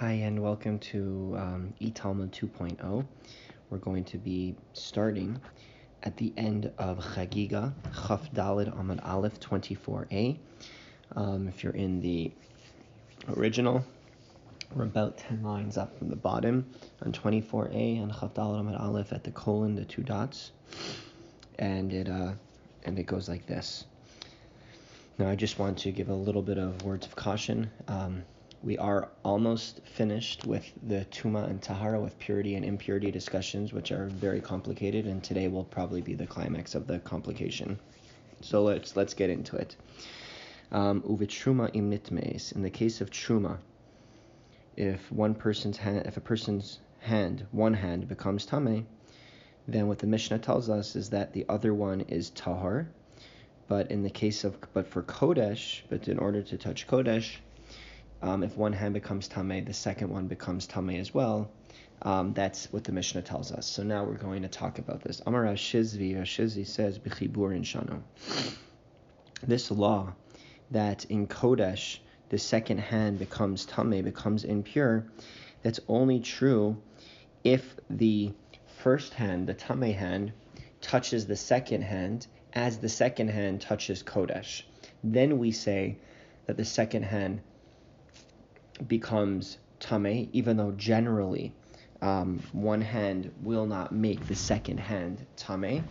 Hi, and welcome to um, eTalmud 2.0. We're going to be starting at the end of Chagiga, Chaf Dalid Amad Aleph 24a. Um, if you're in the original, we're about 10 lines up from the bottom on 24a and Chaf Dalid Amad Aleph at the colon, the two dots, and it uh, and it goes like this. Now, I just want to give a little bit of words of caution. Um, we are almost finished with the Tuma and Tahara with purity and impurity discussions, which are very complicated, and today will probably be the climax of the complication. So let's let's get into it. Um. In the case of truma, if one person's hand, if a person's hand, one hand becomes tame, then what the Mishnah tells us is that the other one is tahar, but in the case of, but for Kodesh, but in order to touch Kodesh, um, if one hand becomes Tame, the second one becomes Tame as well. Um, that's what the Mishnah tells us. So now we're going to talk about this. Amar Shizvi, Shizvi says, B'chibur in Shano. This law that in Kodesh, the second hand becomes Tame, becomes impure, that's only true if the first hand, the Tame hand, touches the second hand as the second hand touches Kodesh. Then we say that the second hand becomes Tame, even though generally um, one hand will not make the second hand Tame.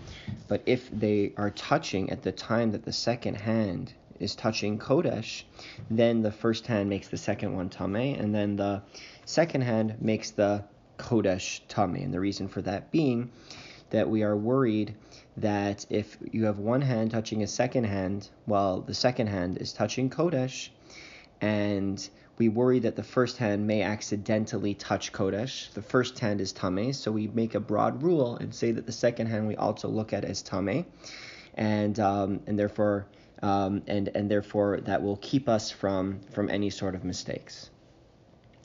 But if they are touching at the time that the second hand is touching Kodesh, then the first hand makes the second one Tame, and then the second hand makes the Kodesh Tame. And the reason for that being that we are worried that if you have one hand touching a second hand while the second hand is touching Kodesh, and we worry that the first hand may accidentally touch Kodesh. The first hand is Tame, so we make a broad rule and say that the second hand we also look at as Tame, and um, and therefore um, and and therefore that will keep us from from any sort of mistakes.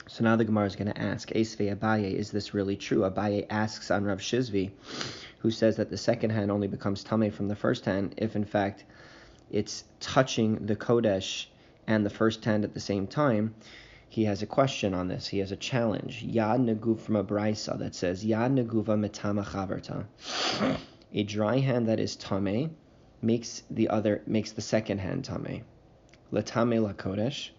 So now the Gemara is going to ask, Esve Abaye, is this really true? Abaye asks on Rav Shizvi, who says that the second hand only becomes tame from the first hand if in fact it's touching the Kodesh and the first hand at the same time. He has a question on this. He has a challenge. Yad Naguv from a brisa that says Yad Naguva metama chaverta. A dry hand that is tame makes the other makes the second hand tame. Latame la kodesh.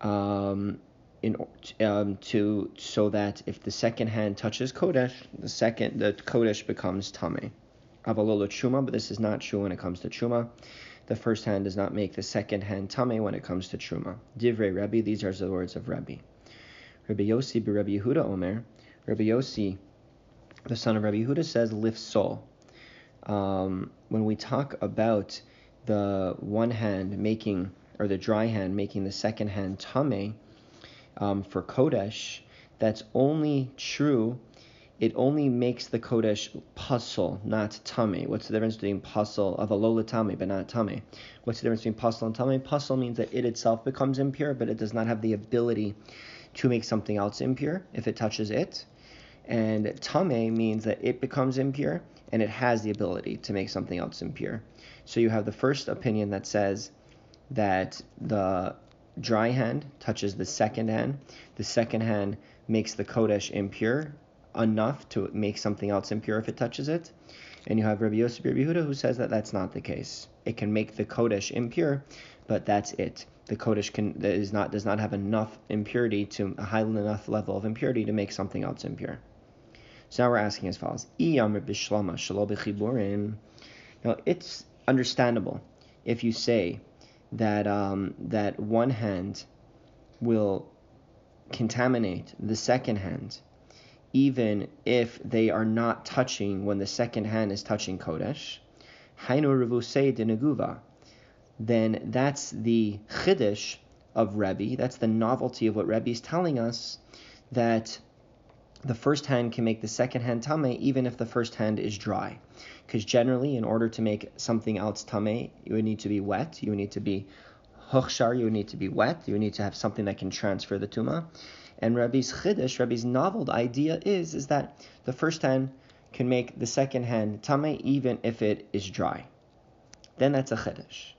Um, in um, to so that if the second hand touches kodesh, the second the kodesh becomes tame. Avalolo truma, but this is not true when it comes to truma. The first hand does not make the second hand tame when it comes to truma. Divrei Rebbe, these are the words of Rebbe. Rebbe Yossi be Rebbe Yehuda Omer. Rebbe Yossi, the son of Rebbe Yehuda, says lift soul. Um, when we talk about the one hand making or the dry hand making the second hand tame, um, for Kodesh, that's only true. It only makes the Kodesh pasul, not tummy. What's the difference between pasul of a lola tummy, but not tummy? What's the difference between pasul and tummy? Pasul means that it itself becomes impure, but it does not have the ability to make something else impure if it touches it. And tame means that it becomes impure and it has the ability to make something else impure. So you have the first opinion that says that the dry hand touches the second hand. The second hand makes the Kodesh impure enough to make something else impure if it touches it. And you have Rabbi Yosef Rabbi Yehuda who says that that's not the case. It can make the Kodesh impure, but that's it. The Kodesh can is not does not have enough impurity to a high enough level of impurity to make something else impure. So now we're asking as follows: Now it's understandable if you say that um, that one hand will contaminate the second hand, even if they are not touching when the second hand is touching kodesh. Then that's the chiddush of Rebbe. That's the novelty of what Rebbe is telling us that the first hand can make the second hand tame even if the first hand is dry. Because generally, in order to make something else tame, you would need to be wet, you would need to be hochshar, you would need to be wet, you would need to have something that can transfer the tuma. And Rabbi's chiddush, Rabbi's novel idea is, is that the first hand can make the second hand tame even if it is dry. Then that's a chiddush.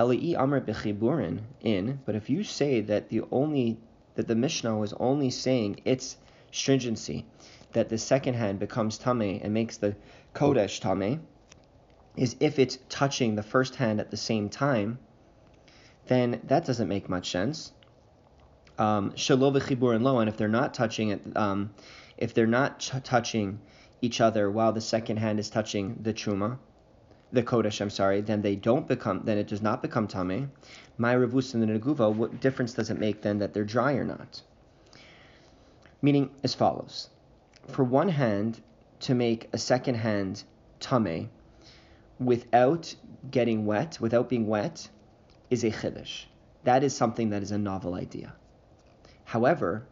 Eli amr bechiburin in, but if you say that the only that the Mishnah was only saying its stringency, that the second hand becomes tame and makes the kodesh tame, is if it's touching the first hand at the same time, then that doesn't make much sense. Um, Shalov and lo, and if they're not touching it, um, if they're not ch- touching each other while the second hand is touching the truma, the kodesh, I'm sorry, then they don't become, then it does not become tame. My revus and the neguva, what difference does it make then that they're dry or not? Meaning as follows: for one hand to make a second hand tame without getting wet, without being wet, is a chiddush. That is something that is a novel idea. However,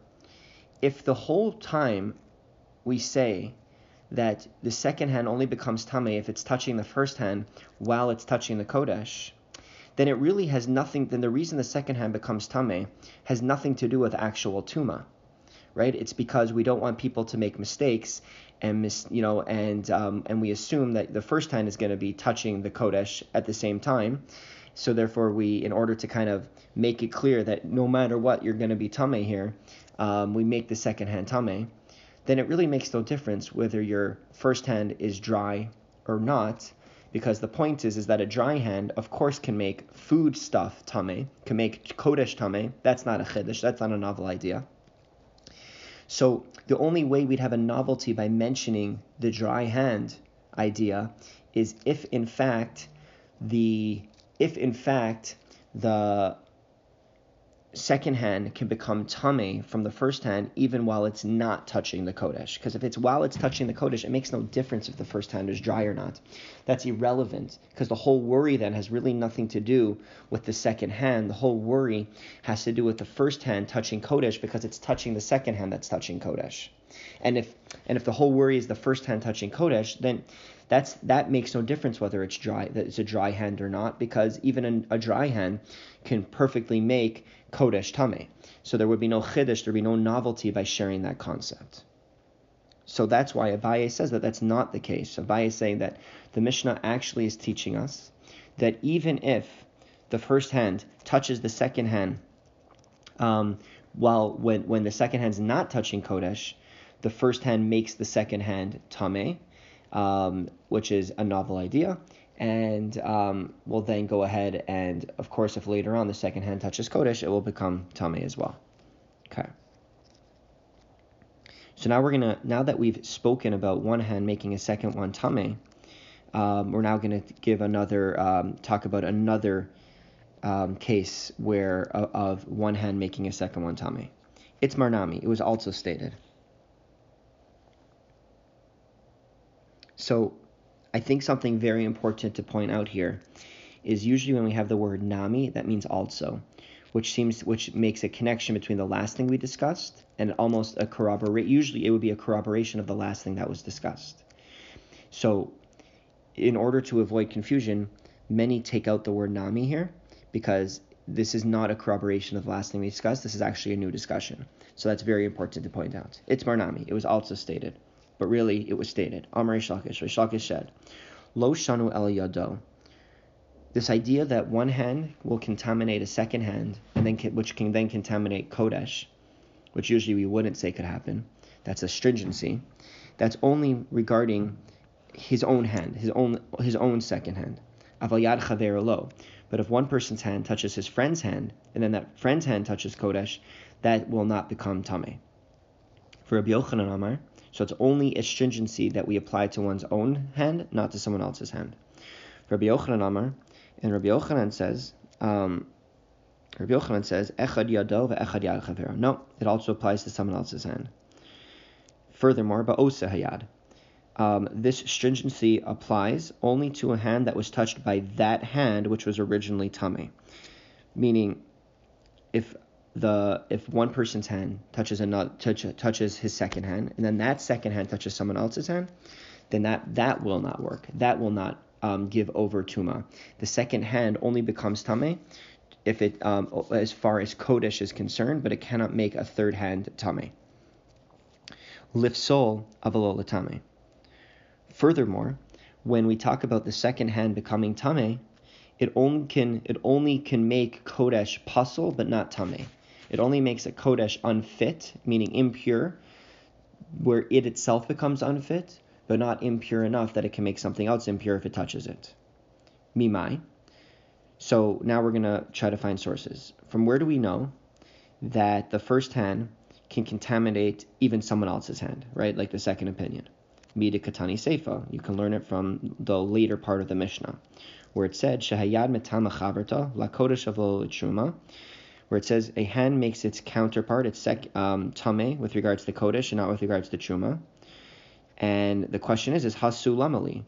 if the whole time we say that the second hand only becomes tame if it's touching the first hand while it's touching the kodesh, then it really has nothing. Then the reason the second hand becomes tame has nothing to do with actual tuma, right? It's because we don't want people to make mistakes and mis, you know, and um, and we assume that the first hand is going to be touching the kodesh at the same time. So therefore, we, in order to kind of make it clear that no matter what, you're going to be tame here, um, we make the second hand tame then it really makes no difference whether your first hand is dry or not, because the point is is that a dry hand, of course, can make food stuff tame, can make kodesh tame. That's not a chiddush. That's not a novel idea. So the only way we'd have a novelty by mentioning the dry hand idea is if in fact the if in fact the second hand can become tame from the first hand even while it's not touching the kodesh. Because if it's while it's touching the kodesh, it makes no difference if the first hand is dry or not. That's irrelevant because the whole worry then has really nothing to do with the second hand. The whole worry has to do with the first hand touching kodesh because it's touching the second hand that's touching kodesh. And if and if the whole worry is the first hand touching kodesh, then that's that makes no difference whether it's dry that it's a dry hand or not because even a, a dry hand can perfectly make kodesh tame. So there would be no chiddush, there would be no novelty by sharing that concept. So that's why Abaye says that that's not the case. Abaye is saying that the Mishnah actually is teaching us that even if the first hand touches the second hand, um, while when when the second hand is not touching kodesh, the first hand makes the second hand tame, um, which is a novel idea. And um, we'll then go ahead and, of course, if later on the second hand touches Kodesh, it will become Tame as well. Okay. So now we're gonna now that we've spoken about one hand making a second one tame, um, we're now gonna give another um, talk about another um, case where uh, of one hand making a second one tame. It's marnami. It was also stated. So I think something very important to point out here is usually when we have the word nami, that means also, which seems which makes a connection between the last thing we discussed and almost a corroborate. Usually, it would be a corroboration of the last thing that was discussed. So, in order to avoid confusion, many take out the word nami here because this is not a corroboration of the last thing we discussed. This is actually a new discussion. So that's very important to point out. It's marnami. It was also stated but really it was stated. Amar Reish Lakish, Shalkish said, Lo shanu el yado. This idea that one hand will contaminate a second hand, and then which can then contaminate kodesh, which usually we wouldn't say could happen. That's a stringency. That's only regarding his own hand, his own his own second hand. Avalyad chaver lo. But if one person's hand touches his friend's hand, and then that friend's hand touches kodesh, that will not become tame. For Rabbi Yochanan Amar, so it's only a stringency that we apply to one's own hand, not to someone else's hand. Rabbi Yochanan Amar, and Rabbi Yochanan says, um, Rabbi Yochanan says, Echad yado ve'echad yad. No, it also applies to someone else's hand. Furthermore, ba'osa hayad. Um, this stringency applies only to a hand that was touched by that hand which was originally tummy. Meaning, if the if one person's hand touches another touch, touches his second hand, and then that second hand touches someone else's hand, then that that will not work. That will not um, give over tuma. The second hand only becomes tame if it um, as far as kodesh is concerned, but it cannot make a third hand tame. Lifsol avalola tame. Furthermore, when we talk about the second hand becoming tame, it only can it only can make kodesh pasul but not tame It only makes a kodesh unfit, meaning impure, where it itself becomes unfit, but not impure enough that it can make something else impure if it touches it. Mimai. So now we're going to try to find sources. From where do we know that the first hand can contaminate even someone else's hand, right? Like the second opinion. Mida Katani Seifa. You can learn it from the later part of the Mishnah, where it said, Shahayad metama chaberta, lakodesh truma, where it says a hand makes its counterpart, its sek, um, tame, with regards to kodesh and not with regards to truma. And the question is, is hasu lamali?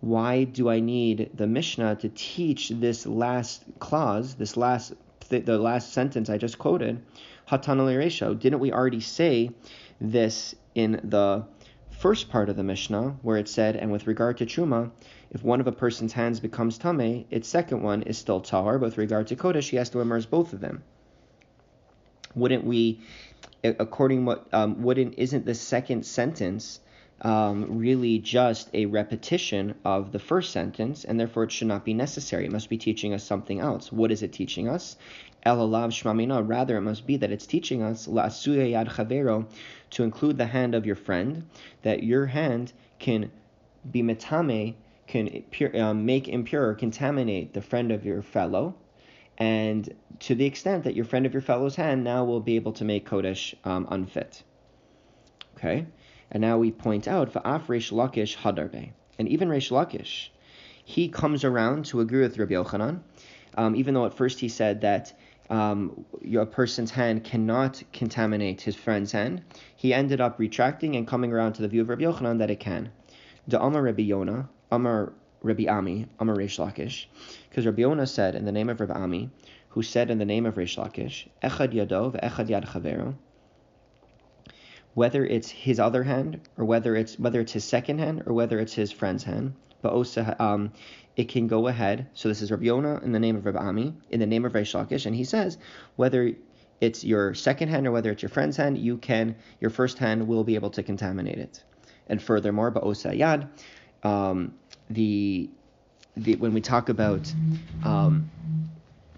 Why do I need the Mishnah to teach this last clause, this last the last sentence I just quoted? Hatanali Resho. Didn't we already say this in the first part of the Mishnah, where it said, and with regard to Truma, if one of a person's hands becomes Tame, its second one is still Tahar, but with regard to Kodesh, he has to immerse both of them. Wouldn't we, according what, um, wouldn't, isn't the second sentence um, really just a repetition of the first sentence, and therefore it should not be necessary. It must be teaching us something else. What is it teaching us? Elalav shmamina. Rather, it must be that it's teaching us la'asuya yad chavero to include the hand of your friend, that your hand can be metame, can um, make impure, contaminate the friend of your fellow, and to the extent that your friend of your fellow's hand now will be able to make kodesh um, unfit. Okay, and now we point out va'af Reish Lakish hadarbe, and even Reish Lakish, he comes around to agree with Rabbi Yochanan, um, even though at first he said that um, a person's hand cannot contaminate his friend's hand, he ended up retracting and coming around to the view of Rabbi Yochanan that it can. The Amar Rabbi Yonah, Amar Rabbi Ami, Amar Reish Lakish, because Rabbi Yonah said in the name of Rabbi Ami, who said in the name of Reish Lakish, Echad Yadov, Echad Yad Chavero, whether it's his other hand or whether it's whether it's his second hand or whether it's his friend's hand, but also um, it can go ahead. So this is Rabbi Yonah in the name of Rabbi Ami, in the name of Reish Lakish, and he says whether it's your second hand or whether it's your friend's hand, you can your first hand will be able to contaminate it. And furthermore, but ba'osa yad, um, the, the when we talk about um,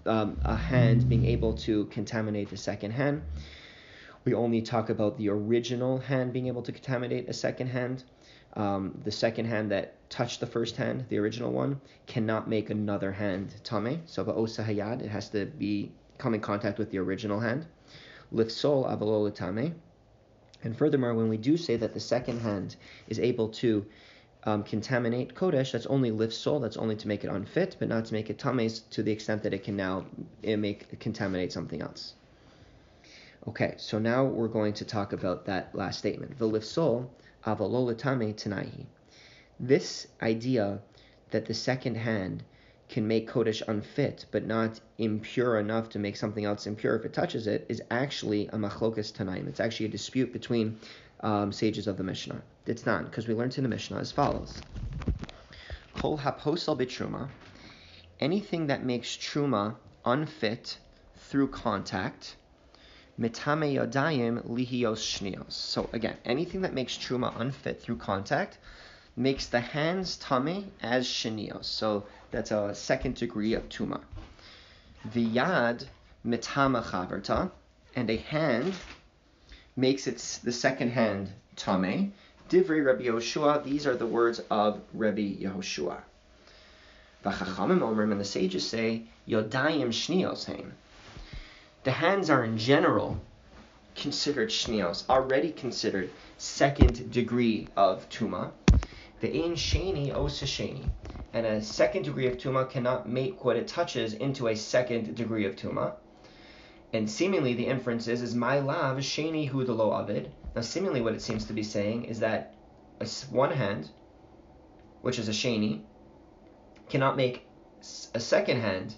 um, a hand being able to contaminate the second hand, we only talk about the original hand being able to contaminate a second hand. Um, the second hand that touched the first hand, the original one, cannot make another hand tame. So ba'osa hayad, it has to be come in contact with the original hand. Lifsol avalol tame. And furthermore, when we do say that the second hand is able to um, contaminate kodesh, that's only lifsol, that's only to make it unfit, but not to make it tames to the extent that it can now it make contaminate something else. Okay, so now we're going to talk about that last statement. The V'lifsol avalol tame tanahi this idea that the second hand can make Kodesh unfit, but not impure enough to make something else impure if it touches it, is actually a machlokas tanaim. It's actually a dispute between um, sages of the Mishnah. It's not, because we learned in the Mishnah as follows. Kol haposal bitruma, anything that makes truma unfit through contact, mitame yodayim lihios shnios. So again, anything that makes truma unfit through contact, makes the hands tummy as shenios. So that's a second degree of tuma. Viyad mitama chaverta, and a hand makes it the second hand tame. Divrei Rabbi Yehoshua, these are the words of Rabbi Yehoshua. V'chachamim omrim, and the sages say, Yodayim shnios heim. The hands are in general considered shnios, already considered second degree of tuma. The in sheni osa sheni. And a second degree of tuma cannot make what it touches into a second degree of tuma. And seemingly the inference is, is my lav sheni hu the lo avid. Now seemingly what it seems to be saying is that a, one hand, which is a sheni, cannot make a second hand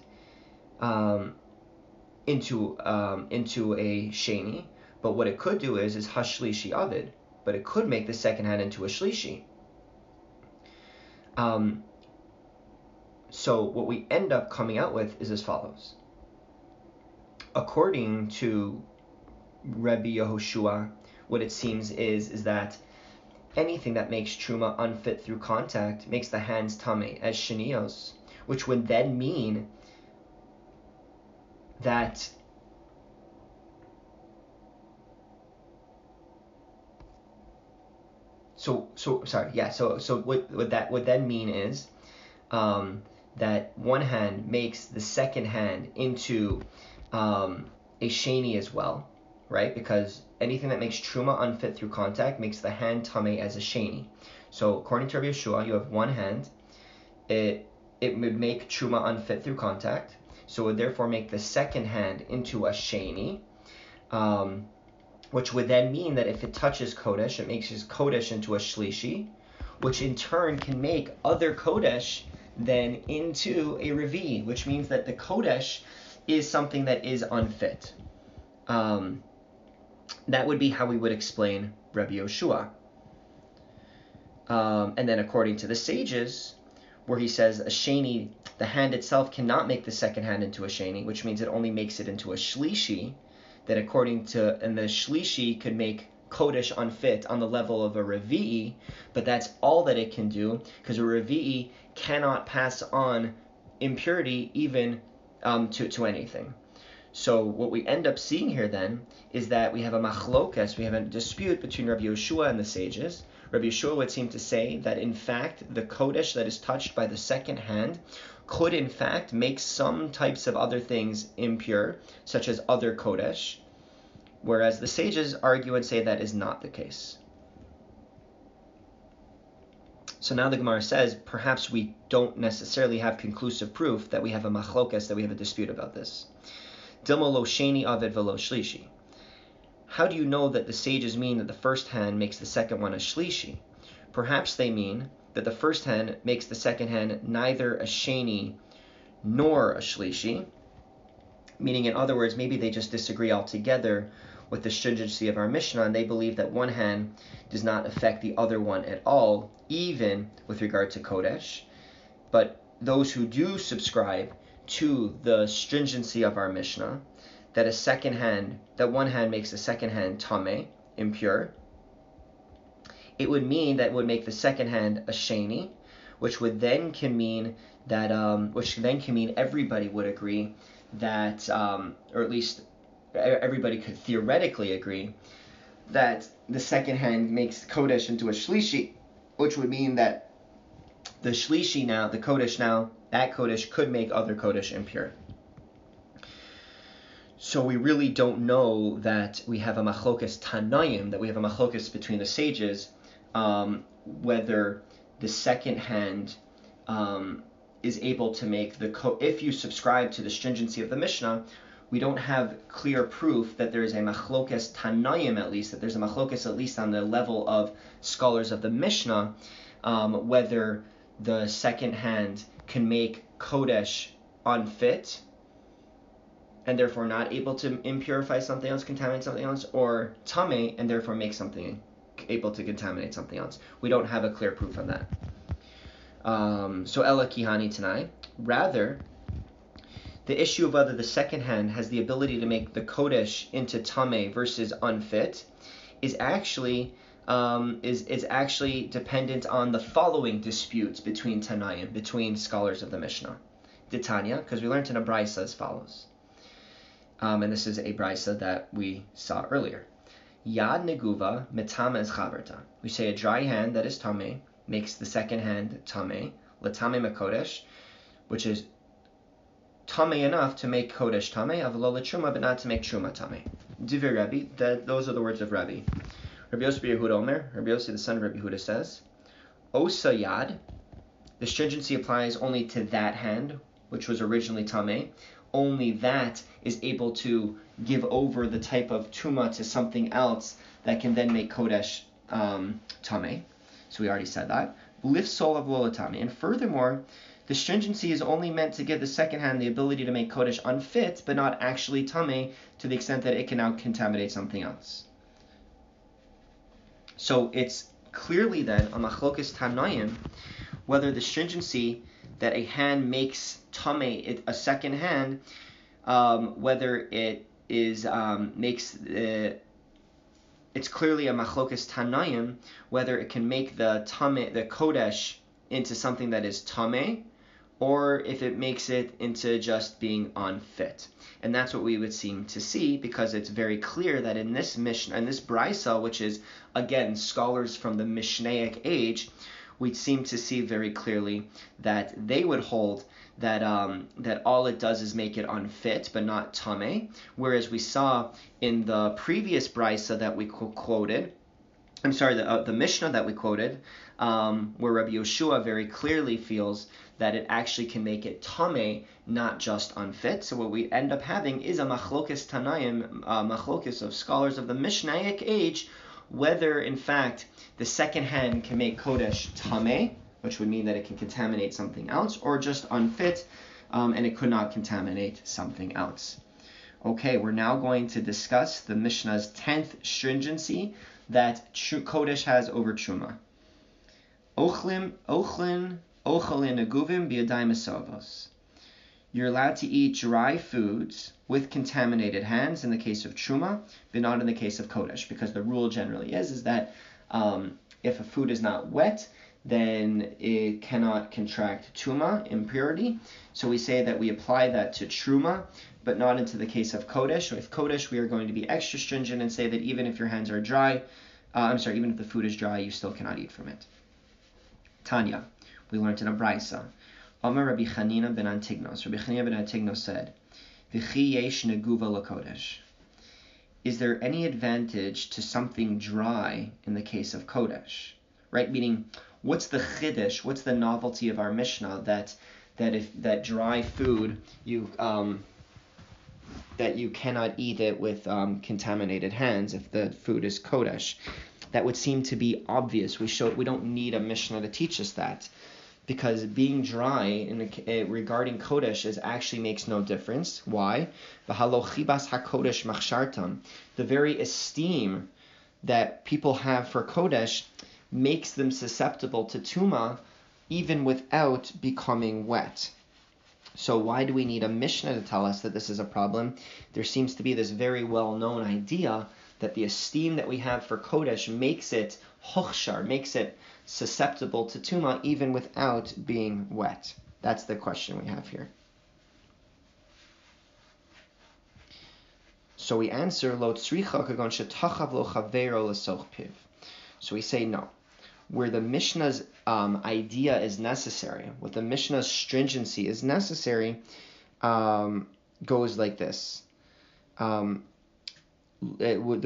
um, into um, into a sheni. But what it could do is is hashlishi avid. But it could make the second hand into a shlishi. Um, so what we end up coming out with is as follows according to Rabbi Yehoshua, what it seems is is that anything that makes truma unfit through contact makes the hands tame as shenios, which would then mean that so so sorry yeah so so what what that would then mean is um, that one hand makes the second hand into um, a shani as well, right? Because anything that makes truma unfit through contact makes the hand tame as a shani. So according to Rabbi Yeshua, you have one hand. It it would make truma unfit through contact, so it would therefore make the second hand into a shani. Um, which would then mean that if it touches Kodesh, it makes his Kodesh into a Shlishi, which in turn can make other Kodesh then into a Revi, which means that the Kodesh is something that is unfit. Um, that would be how we would explain Rabbi Yoshua. Um, and then according to the sages, where he says a sheni, the hand itself cannot make the second hand into a sheni, which means it only makes it into a shlishi, that according to, and the shlishi could make Kodesh unfit on the level of a Revi'i, but that's all that it can do, because a Revi'i cannot pass on impurity even um, to, to anything. So what we end up seeing here then is that we have a machlokas, we have a dispute between Rabbi Yeshua and the sages. Rabbi Yeshua would seem to say that in fact the Kodesh that is touched by the second hand could in fact make some types of other things impure, such as other Kodesh, whereas the sages argue and say that is not the case. So now the Gemara says, perhaps we don't necessarily have conclusive proof that we have a machlokas, that we have a dispute about this. Dilma lo sheni avid velo shlishi. How do you know that the sages mean that the first hand makes the second one a shlishi? Perhaps they mean that the first hand makes the second hand neither a sheni nor a shlishi, meaning in other words, maybe they just disagree altogether with the stringency of our Mishnah, and they believe that one hand does not affect the other one at all, even with regard to Kodesh. But those who do subscribe to the stringency of our Mishnah, that a second hand, that one hand makes the second hand tame, impure, it would mean that would make the second hand a sheni, which would then can mean that, um, which then can mean everybody would agree that, um, or at least everybody could theoretically agree that the second hand makes Kodesh into a Shlishi, which would mean that the Shlishi now, the Kodesh now, that Kodesh could make other Kodesh impure. So we really don't know that we have a machlokas tanayim, that we have a machlokas between the sages, um, whether the second hand um, is able to make the ko- if you subscribe to the stringency of the Mishnah, we don't have clear proof that there is a machlokas tanayim at least, that there's a machlokas at least on the level of scholars of the Mishnah, um, whether the second hand can make Kodesh unfit and therefore not able to impurify something else, contaminate something else, or tame and therefore make something able to contaminate something else. We don't have a clear proof on that. Um, so Ella Kihani tonight. Rather, the issue of whether the second hand has the ability to make the kodesh into tame versus unfit is actually um, is is actually dependent on the following disputes between Tanayim, between scholars of the Mishnah. Titania, because we learned in a brisa as follows, um, and this is a brisa that we saw earlier. Yad neguva metame es. We say a dry hand that is tame makes the second hand tame, latame mekodesh, which is tame enough to make kodesh tame, avalola truma, but not to make truma tame. Divrei Rabbi, that those are the words of Rabbi. Rabbi Yosef Yehuda Omer, Rabbi Yosef the son of Rabbi Yehuda says, Osa yad, the stringency applies only to that hand, which was originally tame. Only that is able to give over the type of tuma to something else that can then make kodesh um, tame. So we already said that. Lift soul of lolatami. And furthermore, the stringency is only meant to give the second hand the ability to make Kodesh unfit, but not actually tame to the extent that it can now contaminate something else. So it's clearly then a machlokas tanayim whether the stringency that a hand makes tame a second hand, um, whether it is um, makes uh, it's clearly a machlokas tanayim whether it can make the tame the kodesh into something that is tame or if it makes it into just being unfit. And that's what we would seem to see because it's very clear that in this Mishnah, in this Brisa, which is again scholars from the Mishnaic age, we seem to see very clearly that they would hold that um, that all it does is make it unfit, but not tame. Whereas we saw in the previous brisa that we quoted, I'm sorry, the, uh, the Mishnah that we quoted, um, where Rabbi Yeshua very clearly feels that it actually can make it tame, not just unfit. So what we end up having is a machlokis tanayim, a machlokis of scholars of the Mishnaic age, whether in fact the second hand can make kodesh tame, which would mean that it can contaminate something else, or just unfit, um, and it could not contaminate something else. Okay, we're now going to discuss the Mishnah's tenth stringency that Kodesh has over Truma. Ochlim, ochlin, aguvim. You're allowed to eat dry foods with contaminated hands in the case of Truma, but not in the case of Kodesh, because the rule generally is is that um, if a food is not wet, then it cannot contract tuma, impurity. So we say that we apply that to truma, but not into the case of kodesh. With kodesh, we are going to be extra stringent and say that even if your hands are dry, uh, I'm sorry, even if the food is dry, you still cannot eat from it. Tanya, we learned in a brisa. Amar Rabbi Chanina ben Antignos. Rabbi Chanina ben Antignos said, V'chi yesh neguva lakodesh. Is there any advantage to something dry in the case of kodesh? Right, meaning what's the chiddush? What's the novelty of our Mishnah that that if that dry food you um, that you cannot eat it with um, contaminated hands if the food is kodesh? That would seem to be obvious. We show we don't need a Mishnah to teach us that because being dry in uh, regarding kodesh is actually makes no difference. Why? The very esteem that people have for kodesh makes them susceptible to tuma even without becoming wet. So why do we need a Mishnah to tell us that this is a problem? There seems to be this very well-known idea that the esteem that we have for Kodesh makes it hochshar, makes it susceptible to tuma even without being wet. That's the question we have here. So we answer lo kagon lo piv. So we say no where the Mishnah's um, idea is necessary, what the Mishnah's stringency is necessary, um, goes like this. Um, the,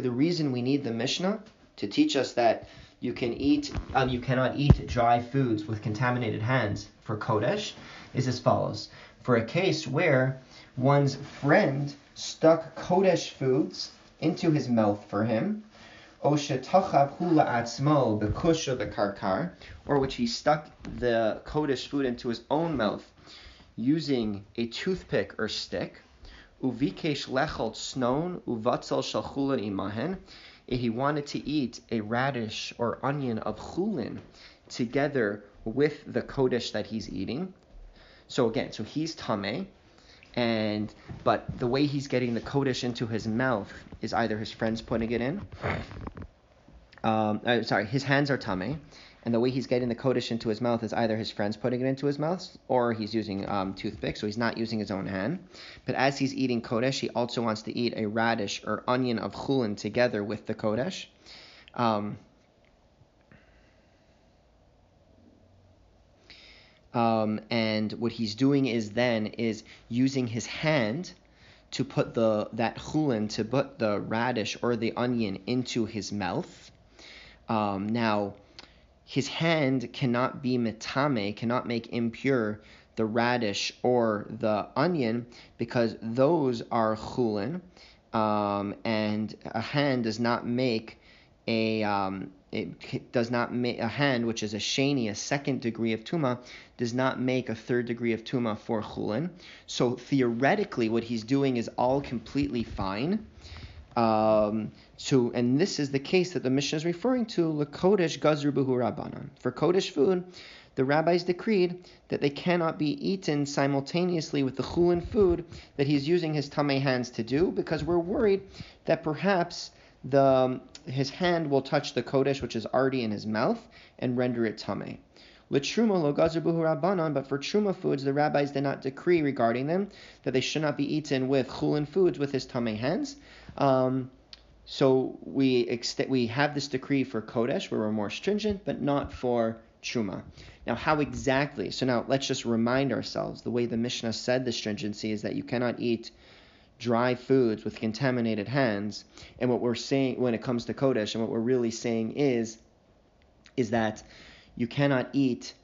the reason we need the Mishnah to teach us that you can eat, um, you cannot eat dry foods with contaminated hands for Kodesh is as follows. For a case where one's friend stuck Kodesh foods into his mouth for him, or which he stuck the Kodesh food into his own mouth using a toothpick or stick. Uvikesh lechol snon uvatzel shal imahen. If he wanted to eat a radish or onion of chulin together with the kodesh that he's eating. So again, so he's tame, and but the way he's getting the kodesh into his mouth is either his friends putting it in, um, uh, sorry, his hands are tame, and the way he's getting the kodesh into his mouth is either his friends putting it into his mouth or he's using um, toothpick, so he's not using his own hand. But as he's eating kodesh, he also wants to eat a radish or onion of chulin together with the kodesh. Um, Um, and what he's doing is then is using his hand to put the that chulin to put the radish or the onion into his mouth. Um, now, his hand cannot be metame, cannot make impure the radish or the onion because those are chulin, um, and a hand does not make a um, it does not make a hand, which is a sheni, a second degree of tuma, does not make a third degree of tuma for chulin. So theoretically, what he's doing is all completely fine. Um, so, and this is the case that the Mishnah is referring to, Lakodesh Gazru Buhu Rabbanan. For Kodesh food, the rabbis decreed that they cannot be eaten simultaneously with the chulin food that he's using his tamei hands to do, because we're worried that perhaps the his hand will touch the kodesh which is already in his mouth and render it tame. Lo but for truma foods, the rabbis did not decree regarding them that they should not be eaten with chulin foods with his tamei hands. Um, so we ext- we have this decree for kodesh where we're more stringent, but not for truma. Now, how exactly? So now let's just remind ourselves the way the Mishnah said the stringency is that you cannot eat dry foods with contaminated hands. And what we're saying when it comes to kodesh, and what we're really saying is, is that you cannot eat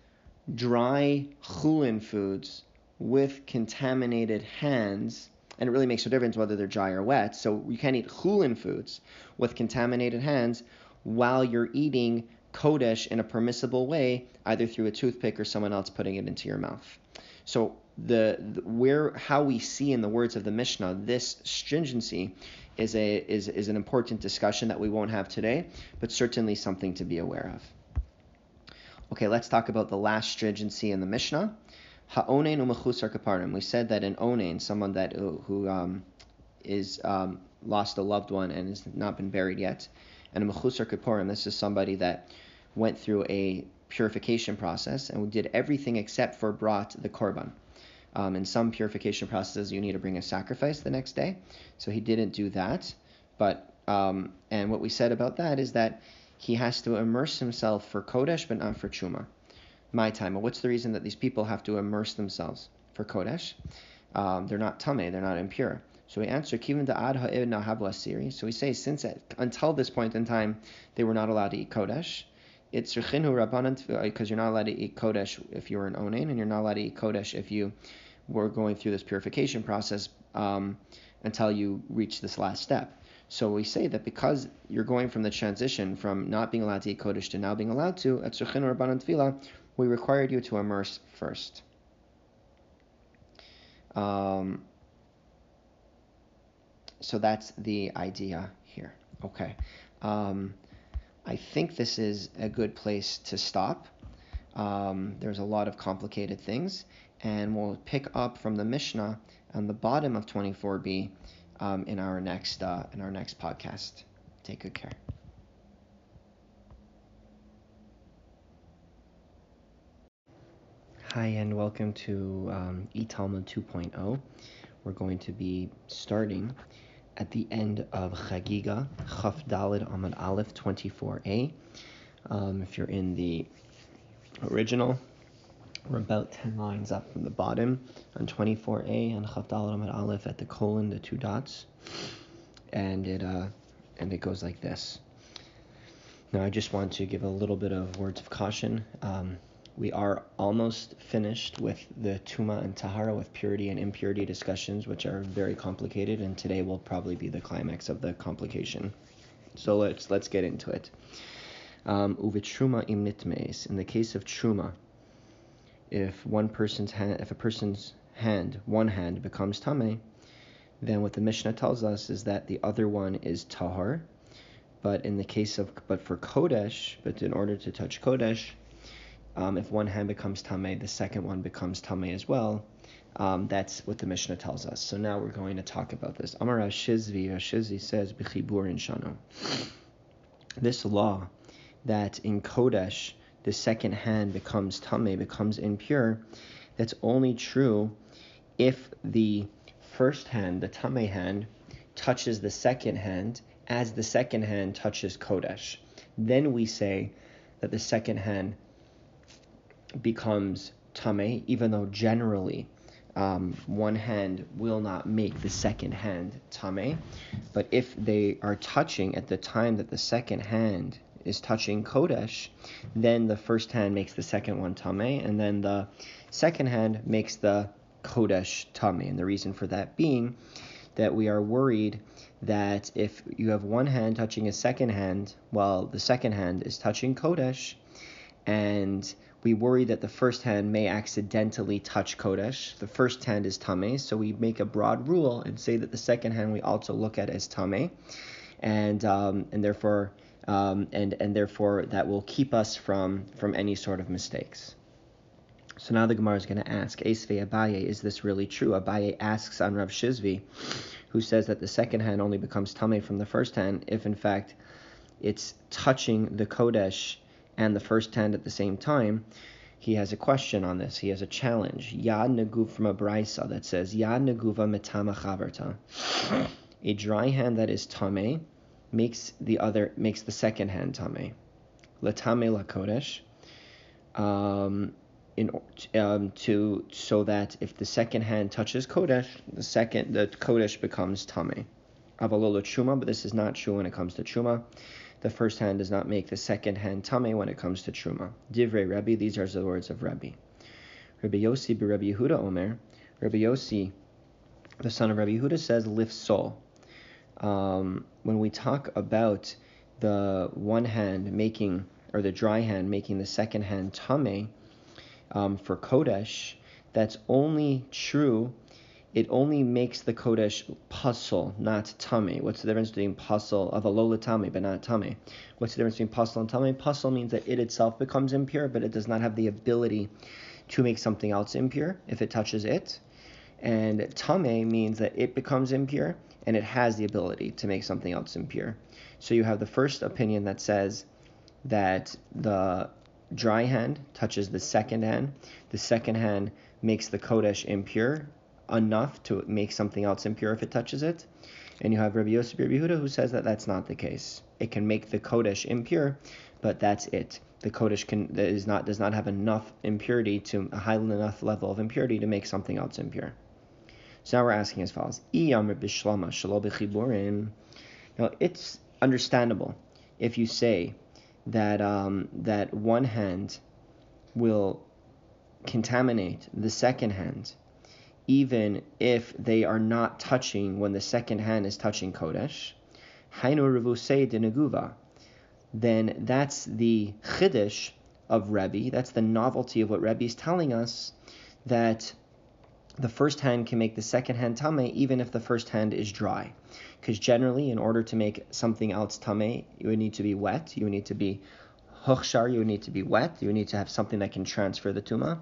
dry chulin foods with contaminated hands, and it really makes no difference whether they're dry or wet. So you can't eat chulin foods with contaminated hands while you're eating kodesh in a permissible way, either through a toothpick or someone else putting it into your mouth. So the, the, where how we see in the words of the Mishnah this stringency is a is, is an important discussion that we won't have today, but certainly something to be aware of. Okay, let's talk about the last stringency in the Mishnah. Ha'onein umechusar kaparim. We said that an onein, someone that who um, is um, lost a loved one and has not been buried yet, and a mechusar kaparim. This is somebody that went through a purification process and did everything except for brought the korban. Um, in some purification processes, you need to bring a sacrifice the next day, so he didn't do that. But um, and what we said about that is that he has to immerse himself for Kodesh, but not for Truma. My time. What's the reason that these people have to immerse themselves for Kodesh? Um, they're not tame, they're not impure. So we answer, Kivin da'ad ha'ib nahabla siri. So we say, since at, until this point in time, they were not allowed to eat Kodesh, it's rechinu rabbanan, because you're not allowed to eat Kodesh if you were an onain, and you're not allowed to eat Kodesh if you were going through this purification process um, until you reach this last step. So we say that because you're going from the transition from not being allowed to eat Kodesh to now being allowed to, at or Rabbanan we required you to immerse first. Um, so that's the idea here. Okay. Um, I think this is a good place to stop. Um, there's a lot of complicated things, and we'll pick up from the Mishnah on the bottom of 24b um, in our next uh, in our next podcast. Take good care. Hi and welcome to um, eTalmud 2.0. We're going to be starting at the end of Chagiga, Chaf Dalid Amad Aleph 24a. Um, if you're in the original, we're about 10 lines up from the bottom on 24a and Chaf Dalid Amad Aleph at the colon, the two dots. And it, uh, and it goes like this. Now, I just want to give a little bit of words of caution. Um, we are almost finished with the Tuma and Tahara with purity and impurity discussions, which are very complicated, and today will probably be the climax of the complication. So let's let's get into it. Um, Uvit im nitmes. In the case of Truma, if one person's hand, if a person's hand, one hand becomes tame, then what the Mishnah tells us is that the other one is tahar. But in the case of, but for kodesh, but in order to touch kodesh, um, if one hand becomes tame, the second one becomes tame as well. Um, that's what the Mishnah tells us. So now we're going to talk about this. Amar Shizvi, Shizvi says, B'chibur in Shano. This law that in Kodesh the second hand becomes tame, becomes impure, that's only true if the first hand, the tame hand, touches the second hand as the second hand touches Kodesh. Then we say that the second hand becomes tame, even though generally um, one hand will not make the second hand tame. But if they are touching at the time that the second hand is touching Kodesh, then the first hand makes the second one Tame, and then the second hand makes the Kodesh Tame. And the reason for that being that we are worried that if you have one hand touching a second hand while the second hand is touching Kodesh, and we worry that the first hand may accidentally touch Kodesh. The first hand is Tame, so we make a broad rule and say that the second hand we also look at as Tame, and um, and therefore um, and and therefore that will keep us from from any sort of mistakes. So now the Gemara is going to ask, Esve Abaye, is this really true? Abaye asks on Rav Shizvi, who says that the second hand only becomes tame from the first hand if in fact it's touching the Kodesh and the first hand at the same time. he has a question on this. He has a challenge. Yad neguv from a brisa that says Yad neguva metama chaverta. A dry hand that is tame makes the other makes the second hand tame. Latame la kodesh. Um, in um, to so that if the second hand touches kodesh, the second the kodesh becomes tame. Avalolo truma, but this is not true when it comes to truma. The first hand does not make the second hand tame when it comes to truma. Divrei Rebbe, these are the words of Rebbe. Rabbi Yossi be Rabbi Yehuda Omer. Rabbi Yossi, the son of Rabbi Yehuda, says lifsol. Um, when we talk about the one hand making or the dry hand making the second hand tame, um, for Kodesh, that's only true. It only makes the Kodesh pasul, not tame. What's the difference between pasul of a lola tame, but not tame? What's the difference between pasul and tame? Pasul means that it itself becomes impure, but it does not have the ability to make something else impure if it touches it. And tame means that it becomes impure and it has the ability to make something else impure. So you have the first opinion that says that the dry hand touches the second hand. The second hand makes the Kodesh impure enough to make something else impure if it touches it. And you have Rabbi Yosef Rabbi Yehuda who says that that's not the case. It can make the Kodesh impure, but that's it. The Kodesh can is not does not have enough impurity to a high enough level of impurity to make something else impure. So now we're asking as follows: Now it's understandable if you say that um, that one hand will contaminate the second hand, even if they are not touching when the second hand is touching kodesh. Then that's the chiddush of Rebbe. That's the novelty of what Rebbe is telling us that the first hand can make the second hand tame even if the first hand is dry. Because generally, in order to make something else tame, you would need to be wet, you would need to be hochshar, you would need to be wet, you would need to have something that can transfer the tuma.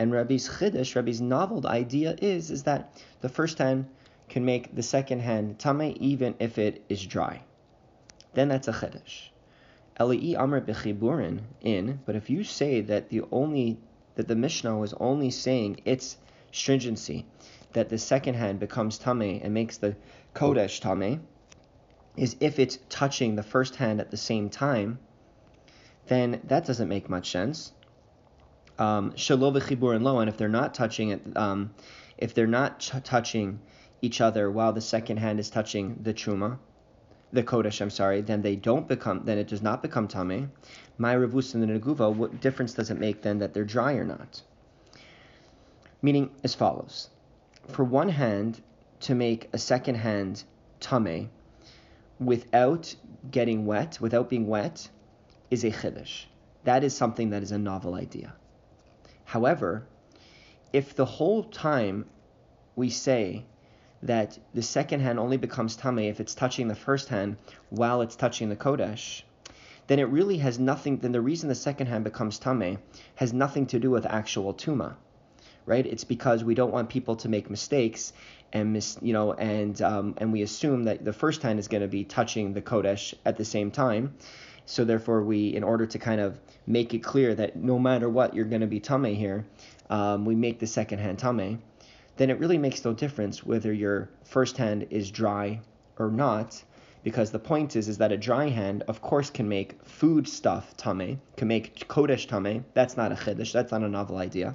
And Rabbi's chiddush, Rabbi's novel idea is is that the first hand can make the second hand tame even if it is dry. Then that's a chiddush. Eli amr bechiburin in, but if you say that the only that the Mishnah was only saying its stringency, that the second hand becomes tame and makes the kodesh tame, is if it's touching the first hand at the same time, then that doesn't make much sense. Um, Shalov and lo, and if they're not touching it, um, if they're not ch- touching each other while the second hand is touching the truma, the kodesh, I'm sorry, then they don't become, then it does not become tame. My revus and the neguva, what difference does it make then that they're dry or not? Meaning as follows: for one hand to make a second hand tame without getting wet, without being wet, is a chiddush. That is something that is a novel idea. However, if the whole time we say that the second hand only becomes tame if it's touching the first hand while it's touching the kodesh, then it really has nothing. Then the reason the second hand becomes tame has nothing to do with actual tuma right? It's because we don't want people to make mistakes and mis, you know, and um, and we assume that the first hand is going to be touching the kodesh at the same time. So therefore, we, in order to kind of make it clear that no matter what, you're going to be tame here, um, we make the second hand tame. Then it really makes no difference whether your first hand is dry or not, because the point is is that a dry hand, of course, can make food stuff tame, can make kodesh tame. That's not a chiddush. That's not a novel idea.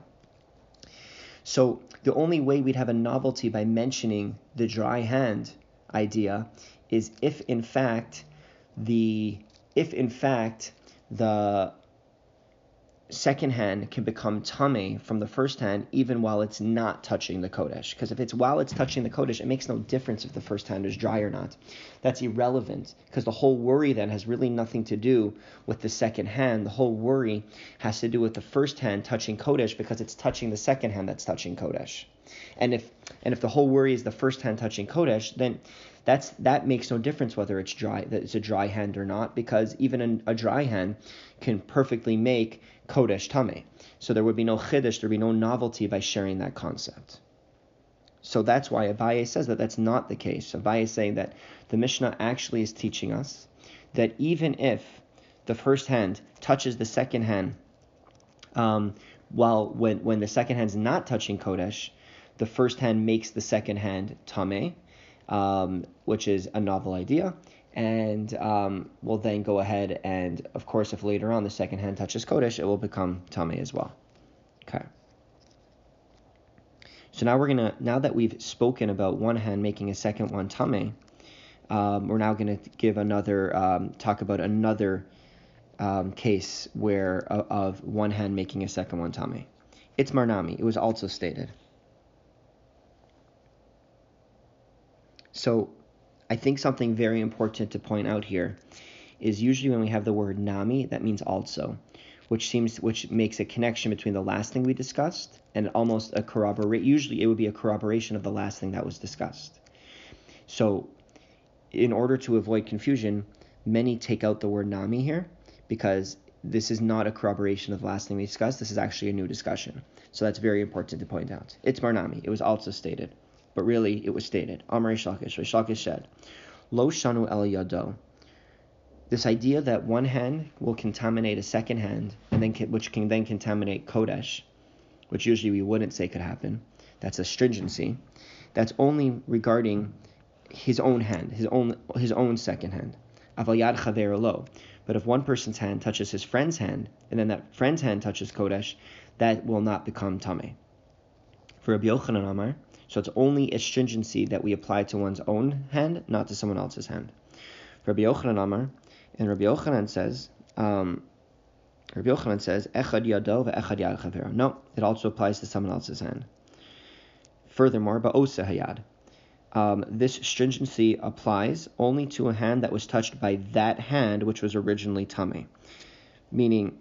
So the only way we'd have a novelty by mentioning the dry hand idea is if in fact the if in fact the second hand can become tamei from the first hand even while it's not touching the kodesh. Because if it's while it's touching the kodesh, it makes no difference if the first hand is dry or not. That's irrelevant because the whole worry then has really nothing to do with the second hand. The whole worry has to do with the first hand touching kodesh because it's touching the second hand that's touching kodesh. And if and if the whole worry is the first hand touching kodesh, then that's that makes no difference whether it's dry that it's a dry hand or not because even a, a dry hand can perfectly make kodesh tame. So there would be no chiddush, there would be no novelty by sharing that concept. So that's why Abaye says that that's not the case. Abaye is saying that the Mishnah actually is teaching us that even if the first hand touches the second hand um, while when, when the second hand's not touching Kodesh, the first hand makes the second hand tame, um, which is a novel idea. And um, we'll then go ahead and, of course, if later on the second hand touches Kodesh, it will become tame as well. Okay. So now we're gonna now that we've spoken about one hand making a second one tame, um, we're now gonna give another um, talk about another um, case where uh, of one hand making a second one tame. It's Marnami. It was also stated. So I think something very important to point out here is usually when we have the word nami, that means also, which seems which makes a connection between the last thing we discussed and almost a corroborate. Usually, it would be a corroboration of the last thing that was discussed. So, in order to avoid confusion, many take out the word nami here because this is not a corroboration of the last thing we discussed. This is actually a new discussion. So that's very important to point out. It's marnami. It was also stated but really it was stated. Amar Reish Lakish, Shlakish said, Lo shanu el yado. This idea that one hand will contaminate a second hand, and then which can then contaminate kodesh, which usually we wouldn't say could happen. That's a stringency. That's only regarding his own hand, his own his own second hand. Avalyad chaver lo. But if one person's hand touches his friend's hand, and then that friend's hand touches kodesh, that will not become tame. For Rabbi Yochanan Amar, so it's only a stringency that we apply to one's own hand, not to someone else's hand. Rabbi Yochanan Amar, and Rabbi Yochanan says, um, Rabbi Yochanan says, Echad yado ve'echad yad. No, it also applies to someone else's hand. Furthermore, ba'osa hayad. Um, this stringency applies only to a hand that was touched by that hand which was originally tamei. Meaning,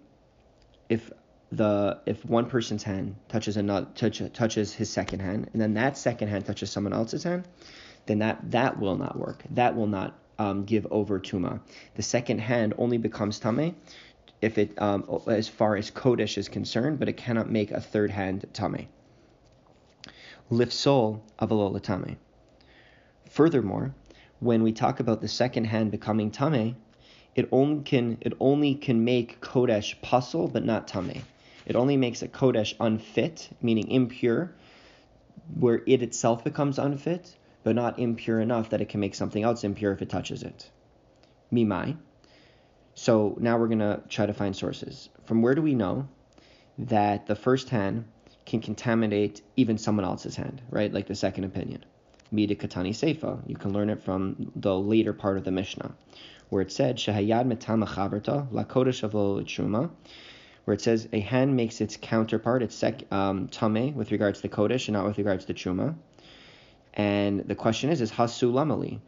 if the if one person's hand touches another touch, touches his second hand, and then that second hand touches someone else's hand, then that that will not work. That will not um, give over tuma. The second hand only becomes tame if it um, as far as kodesh is concerned, but it cannot make a third hand tame. Lifsol avalola tame. Furthermore, when we talk about the second hand becoming tame, it only can it only can make kodesh pasul but not tame. It only makes a kodesh unfit, meaning impure, where it itself becomes unfit, but not impure enough that it can make something else impure if it touches it. Mimai. So now we're going to try to find sources. From where do we know that the first hand can contaminate even someone else's hand, right? Like the second opinion. Mida Katani Seifa. You can learn it from the later part of the Mishnah, where it said, Shehayad la kodesh avol where it says a hand makes its counterpart, its sek, um, tame, with regards to kodesh and not with regards to truma. And the question is, is hasu lamali?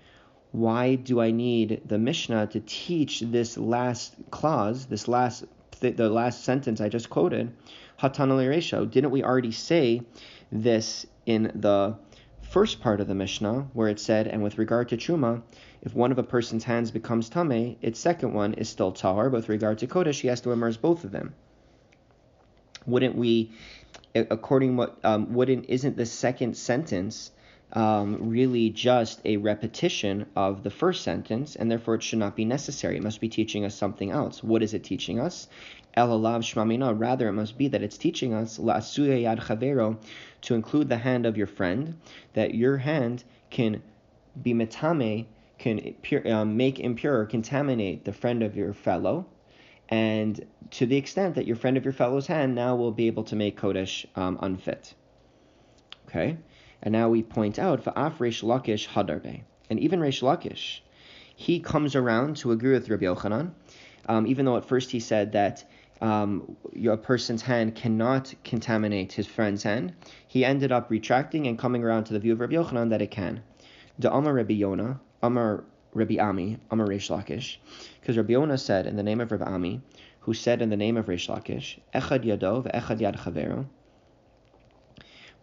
Why do I need the Mishnah to teach this last clause, this last the last sentence I just quoted? Hatanali resho. Didn't we already say this in the first part of the Mishnah, where it said, and with regard to Truma, if one of a person's hands becomes Tame, its second one is still Tahar, but with regard to Kodesh, he has to immerse both of them wouldn't we, according what um, wouldn't isn't the second sentence um, really just a repetition of the first sentence, and therefore it should not be necessary. It must be teaching us something else. What is it teaching us? Elalav shmamina. Rather, it must be that it's teaching us la yad to include the hand of your friend, that your hand can be metame, can um, make impure, contaminate the friend of your fellow, and to the extent that your friend of your fellow's hand now will be able to make Kodesh um, unfit. Okay? And now we point out, Va'af Reish Lakish Hadarbe. And even Reish Lakish, he comes around to agree with Rabbi Yochanan, um, even though at first he said that um, a person's hand cannot contaminate his friend's hand, he ended up retracting and coming around to the view of Rabbi Yochanan that it can. The Amar Rabbi Yonah, Amar Rabbi Ami, Amar Reish Lakish, because Rabbi Yonah said in the name of Rabbi Ami, who said in the name of Reish Lakish, Echad Yadov, Echad Yad Chavero,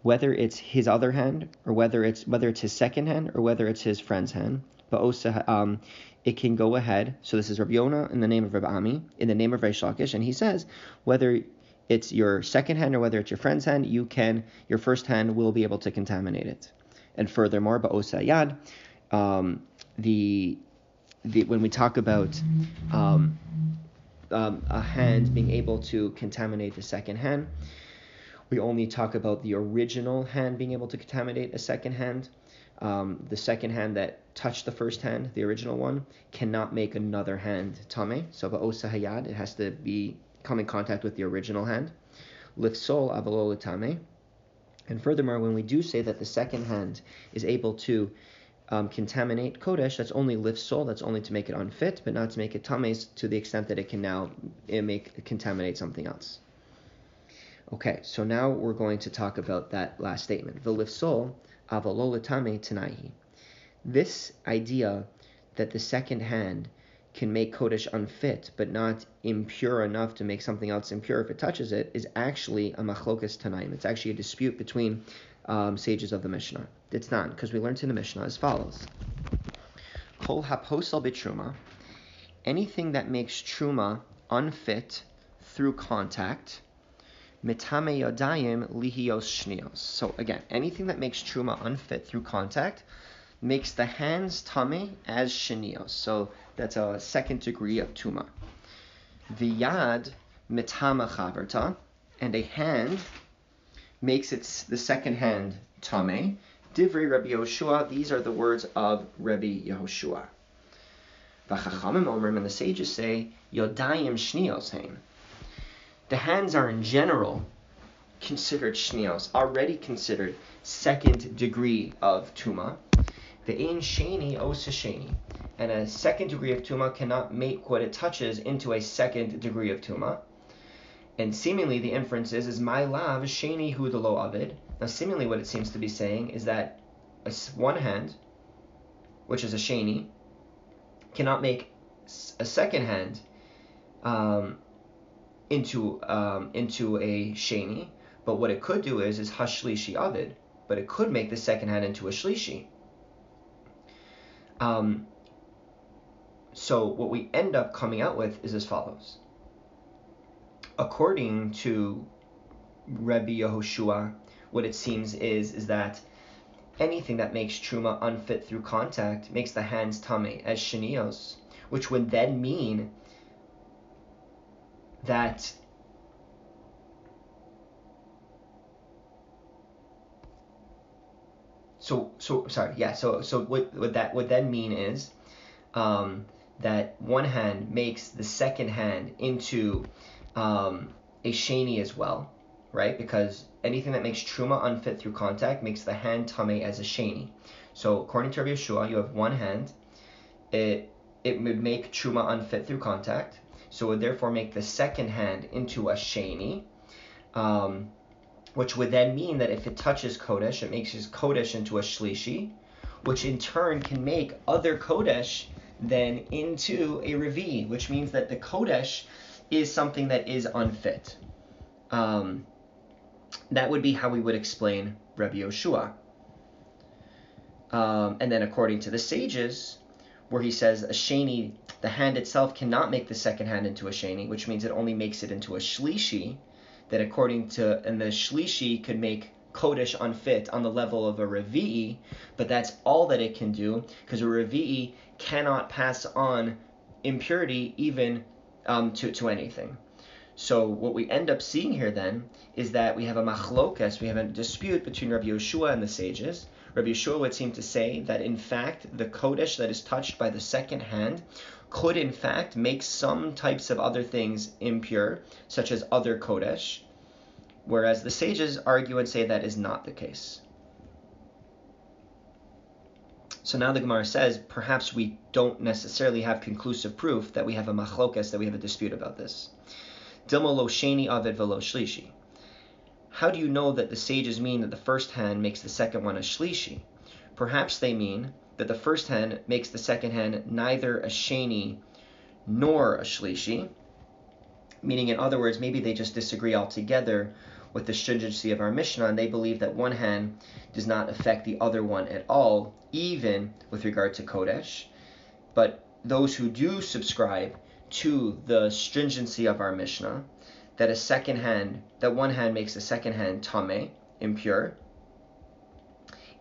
whether it's his other hand or whether it's whether it's his second hand or whether it's his friend's hand, but also um, it can go ahead. So this is Rabbi Yonah in the name of Rabbi Ami, in the name of Reish Lakish, and he says whether it's your second hand or whether it's your friend's hand, you can your first hand will be able to contaminate it. And furthermore, ba'osa yad, um, the, the when we talk about um, um, a hand being able to contaminate the second hand, we only talk about the original hand being able to contaminate a second hand. Um, the second hand that touched the first hand, the original one, cannot make another hand tame. So ba'osa hayad, it has to be come in contact with the original hand. Lifsol avalol tame. And furthermore, when we do say that the second hand is able to um, contaminate kodesh, that's only lifsol, that's only to make it unfit, but not to make it tames to the extent that it can now it make contaminate something else. Okay, so now we're going to talk about that last statement. V'lifsol avalolatame tanahi. This idea that the second hand can make Kodesh unfit, but not impure enough to make something else impure if it touches it, is actually a machlokas tanaim. It's actually a dispute between um, sages of the Mishnah. It's not, because we learned in the Mishnah as follows. Kol haposal bitruma, anything that makes truma unfit through contact, mitame yodayim lihios shnios. So again, anything that makes truma unfit through contact makes the hands tame as shnios. So that's a second degree of tuma. Viyad mitama chaverta, and a hand makes its the second hand tame. Divrei Rabbi Yehoshua. These are the words of Rabbi Yehoshua. V'chachamim omrim, and the sages say yodayim shnios hein the hands are in general considered shnios, already considered second degree of tuma. The ein sheni, and a second degree of tuma cannot make what it touches into a second degree of tuma. And seemingly the inference is, is my lav sheni hu the lo avid. Now seemingly what it seems to be saying is that one hand, which is a sheni, cannot make a second hand um, into um, into a sheni, but what it could do is is hashlishi avid, but it could make the second hand into a shlishi. Um, so what we end up coming out with is as follows. According to Rebbe Yehoshua, what it seems is is that anything that makes truma unfit through contact makes the hands tame as shenios, which would then mean that so so sorry yeah so so what what that would then mean is um, that one hand makes the second hand into um, a shani as well right? Because anything that makes truma unfit through contact makes the hand tame as a sheni so according to Rabbi Yehoshua you have one hand. It it would make truma unfit through contact. So it would therefore make the second hand into a sheni, um, which would then mean that if it touches Kodesh, it makes his Kodesh into a shlishi, which in turn can make other Kodesh then into a Revi, which means that the Kodesh is something that is unfit. Um, that would be how we would explain Rabbi Yehoshua. Um, and then according to the sages, where he says a sheni the hand itself cannot make the second hand into a sheni, which means it only makes it into a shlishi, that according to, and the shlishi could make kodesh unfit on the level of a revi'i, but that's all that it can do, because a revi'i cannot pass on impurity even um, to, to anything. So what we end up seeing here then is that we have a machlokas, we have a dispute between Rabbi Yehoshua and the sages. Rabbi Yehoshua would seem to say that in fact the kodesh that is touched by the second hand could in fact make some types of other things impure, such as other kodesh, whereas the sages argue and say that is not the case. So now the Gemara says, perhaps we don't necessarily have conclusive proof that we have a machlokas, that we have a dispute about this. Shlishi. How do you know that the sages mean that the first hand makes the second one a shlishi? Perhaps they mean that the first hand makes the second hand neither a sheni nor a shlishi, meaning in other words, maybe they just disagree altogether with the stringency of our Mishnah, and they believe that one hand does not affect the other one at all, even with regard to Kodesh. But those who do subscribe to the stringency of our Mishnah, that a second hand, that one hand makes the second hand tame, impure,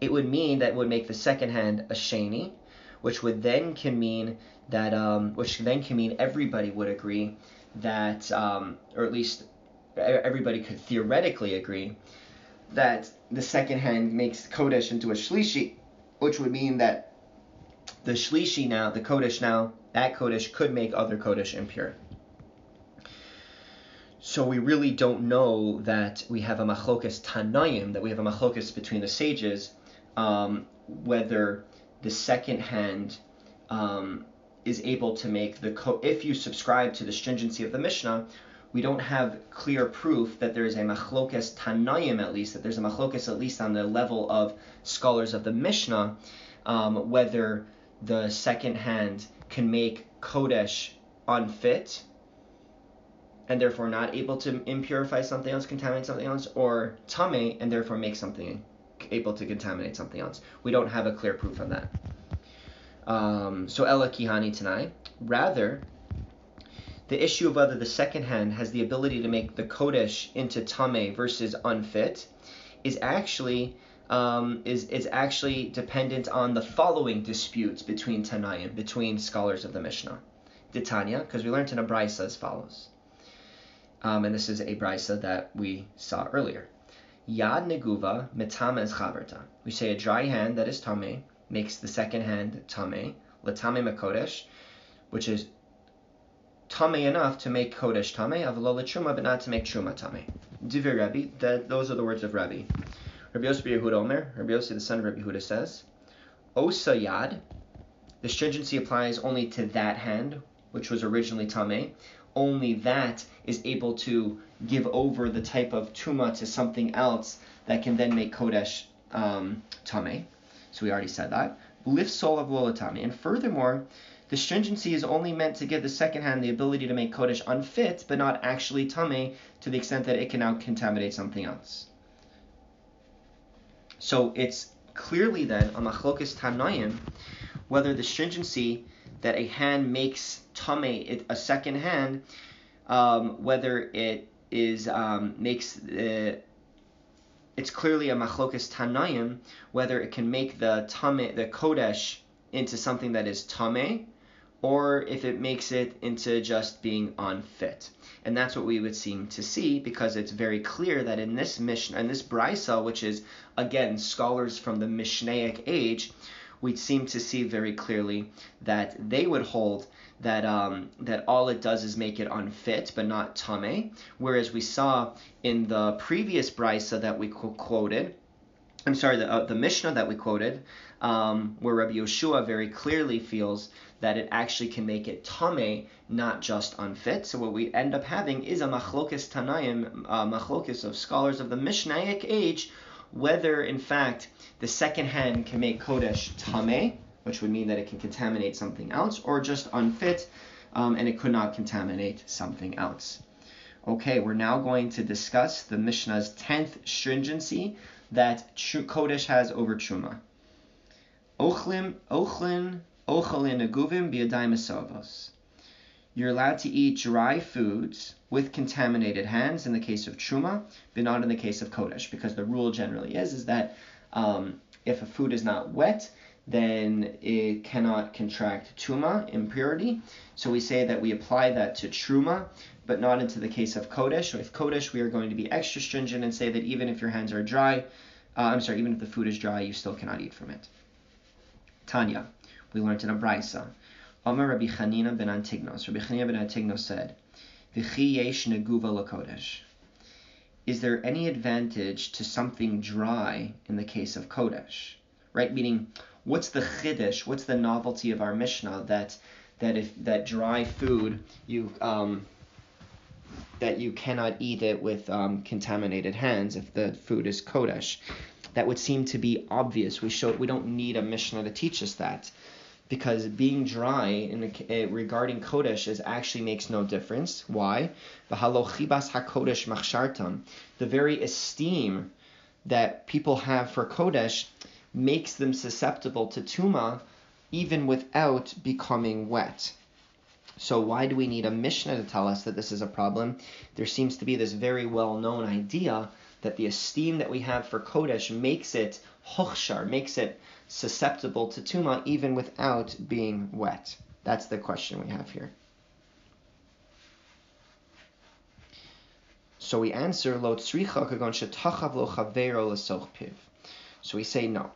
it would mean that would make the second hand a sheni, which would then can mean that um, which then can mean everybody would agree that um, or at least everybody could theoretically agree that the second hand makes Kodesh into a Shlishi, which would mean that the Shlishi now, the Kodesh now, that Kodesh could make other Kodesh impure. So we really don't know that we have a machlokas tanayim, that we have a machlokas between the sages, um, whether the second hand um, is able to make the co- if you subscribe to the stringency of the Mishnah, we don't have clear proof that there is a machlokas tanayim at least, that there's a machlokas at least on the level of scholars of the Mishnah, um, whether the second hand can make kodesh unfit and therefore not able to impurify something else, contaminate something else, or tame and therefore make something able to contaminate something else. We don't have a clear proof on that. Um, so Ella Kihani tonight. Rather, the issue of whether the second hand has the ability to make the kodesh into tame versus unfit is actually um, is is actually dependent on the following disputes between Tanayim, between scholars of the Mishnah. Titania, because we learned in a brisa as follows. Um, and this is a brisa that we saw earlier. Yad neguva metame es chaverta. We say a dry hand that is tame makes the second hand tame, latame makodesh, which is tame enough to make kodesh tame, avlo truma, but not to make truma tame. Divrei Rabbi, that, those are the words of Rabbi. Rabbi Yosef Yehuda Omer, Rabbi Yosef the son of Rabbi Yehuda says, Osa yad, the stringency applies only to that hand, which was originally tame, only that is able to give over the type of tuma to something else that can then make kodesh um, tame. So we already said that. Lifsol of lolatami. And furthermore, the stringency is only meant to give the second hand the ability to make kodesh unfit, but not actually tame to the extent that it can now contaminate something else. So it's clearly then a machlokas tanayim whether the stringency that a hand makes tame a second hand, um, whether it is um, makes uh, it's clearly a machlokas tanayim whether it can make the tame the kodesh into something that is tame, or if it makes it into just being unfit. And that's what we would seem to see because it's very clear that in this Mishnah and this brisa, which is again scholars from the Mishnaic age, we seem to see very clearly that they would hold that um, that all it does is make it unfit, but not tame. Whereas we saw in the previous brisa that we quoted, I'm sorry, the, uh, the Mishnah that we quoted, um, where Rabbi Yehoshua very clearly feels that it actually can make it tame, not just unfit. So what we end up having is a machlokis tanayim, uh, machlokis of scholars of the Mishnaic age, whether in fact the second hand can make kodesh tame, which would mean that it can contaminate something else, or just unfit, um, and it could not contaminate something else. Okay, we're now going to discuss the Mishnah's tenth stringency that kodesh has over truma. Ochlim, ochlin, aguvim You're allowed to eat dry foods with contaminated hands in the case of truma, but not in the case of kodesh, because the rule generally is is that um, if a food is not wet, then it cannot contract tuma, impurity. So we say that we apply that to truma, but not into the case of kodesh. With kodesh, we are going to be extra stringent and say that even if your hands are dry, uh, I'm sorry, even if the food is dry, you still cannot eat from it. Tanya, we learned in a brisa. Amar Rabbi Chanina ben Antignos. Rabbi Chanina ben Antignos said, V'chi yesh neguva lakodesh. Is there any advantage to something dry in the case of kodesh? Right? Meaning, what's the chiddush? What's the novelty of our Mishnah that that if that dry food you um, that you cannot eat it with um, contaminated hands if the food is kodesh? That would seem to be obvious. We show we don't need a Mishnah to teach us that because being dry in uh, regarding kodesh is actually makes no difference. Why? The very esteem that people have for kodesh makes them susceptible to tuma, even without becoming wet. So why do we need a Mishnah to tell us that this is a problem? There seems to be this very well-known idea that the esteem that we have for kodesh makes it hochshar, makes it susceptible to tuma even without being wet? That's the question we have here. So we answer lo kagon shetachav lo piv. So we say no.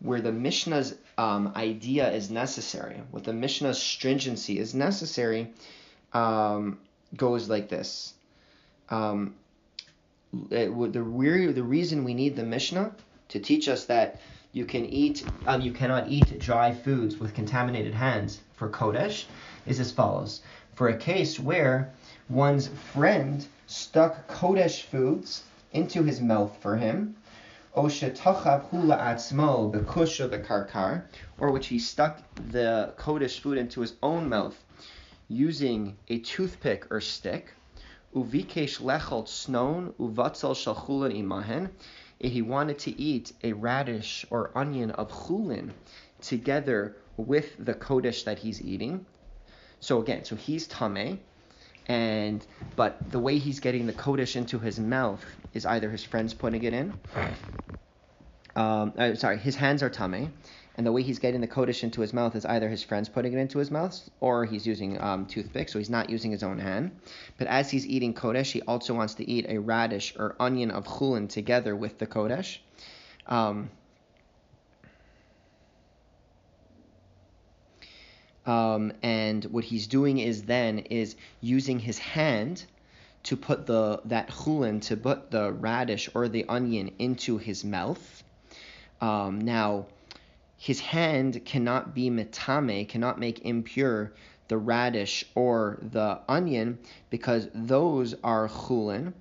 Where the Mishnah's um, idea is necessary, what the Mishnah's stringency is necessary, um, goes like this. Um, it, the, the reason we need the Mishnah to teach us that you can eat, um, you cannot eat dry foods with contaminated hands for kodesh is as follows. For a case where one's friend stuck Kodesh foods into his mouth for him, the kush or the karkar, or which he stuck the Kodesh food into his own mouth using a toothpick or stick, uvikesh lechol snon uvatzel shalchulan imahen, he wanted to eat a radish or onion of chulin together with the kodesh that he's eating. So again, so he's tame, and but the way he's getting the kodesh into his mouth is either his friends putting it in. Um, uh, sorry, his hands are tame, and the way he's getting the kodesh into his mouth is either his friends putting it into his mouth or he's using um, toothpick, so he's not using his own hand. But as he's eating kodesh, he also wants to eat a radish or onion of chulin together with the kodesh. Um, Um, and what he's doing is then is using his hand to put the that chulin to put the radish or the onion into his mouth. Um, now, his hand cannot be metame, cannot make impure the radish or the onion because those are chulin,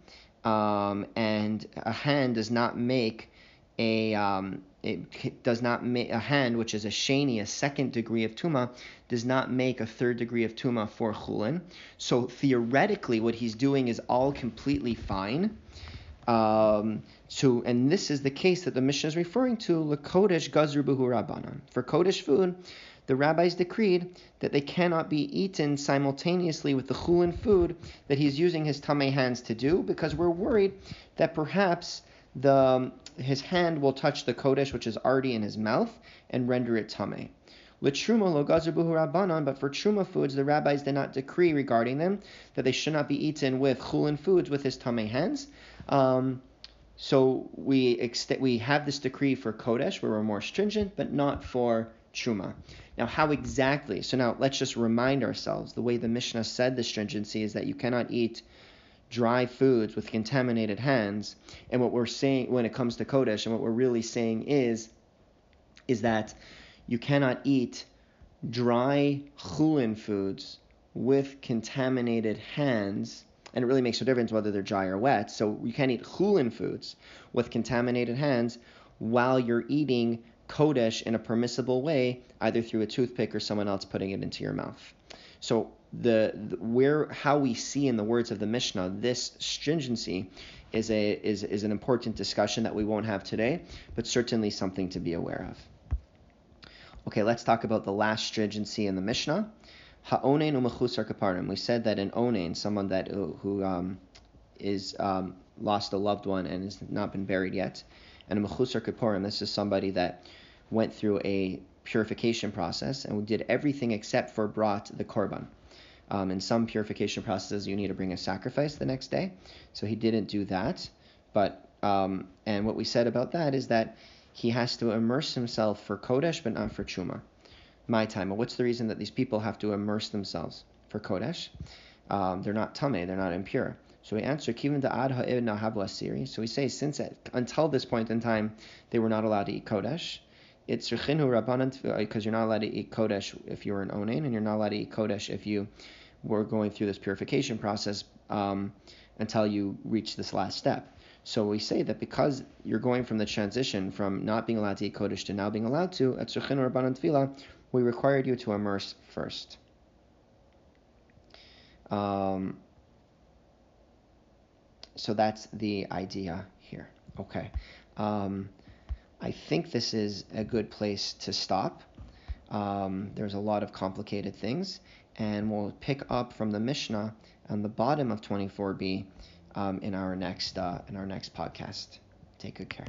um, and a hand does not make a um, it does not make a hand, which is a sheni, a second degree of tuma, does not make a third degree of tuma for chulin. So theoretically, what he's doing is all completely fine. Um, so, and this is the case that the Mishnah is referring to, Lakodesh Gazru Buhu Rabbanan. For Kodesh food, the rabbis decreed that they cannot be eaten simultaneously with the chulin food that he's using his tamei hands to do, because we're worried that perhaps the his hand will touch the kodesh which is already in his mouth and render it tame. L'truma lo rabbanon, but for truma foods, the rabbis did not decree regarding them that they should not be eaten with chulin foods with his tame hands. Um, so we ext- we have this decree for kodesh where we're more stringent, but not for truma. Now, how exactly? So now let's just remind ourselves the way the Mishnah said the stringency is that you cannot eat dry foods with contaminated hands. And what we're saying when it comes to Kodesh, and what we're really saying is, is that you cannot eat dry chulin foods with contaminated hands. And it really makes no difference whether they're dry or wet. So you can't eat chulin foods with contaminated hands while you're eating kodesh in a permissible way, either through a toothpick or someone else putting it into your mouth. So the, the, where how we see in the words of the Mishnah this stringency is a is is an important discussion that we won't have today, but certainly something to be aware of. Okay, let's talk about the last stringency in the Mishnah. Ha'onein umachusar kaparim. We said that an onein, someone that who um, is um, lost a loved one and has not been buried yet, and a machusar kaparim. This is somebody that went through a purification process and did everything except for brought the korban. Um, in some purification processes, you need to bring a sacrifice the next day. So he didn't do that. But um, and what we said about that is that he has to immerse himself for kodesh, but not for truma. My time. What's the reason that these people have to immerse themselves for kodesh? Um, they're not tame. They're not impure. So we answer kivin ad ha'id nahabu asiri. So we say since until this point in time they were not allowed to eat kodesh. It's because you're not allowed to eat kodesh if you're an onain, and you're not allowed to eat kodesh if you we're going through this purification process um, until you reach this last step. So we say that because you're going from the transition from not being allowed to eat kodesh to now being allowed to, at Surchin or Rabbanan tevilah, we required you to immerse first. Um, so that's the idea here. Okay. Um, I think this is a good place to stop. Um, there's a lot of complicated things and we'll pick up from the Mishnah on the bottom of 24b um, in our next uh, in our next podcast. Take good care.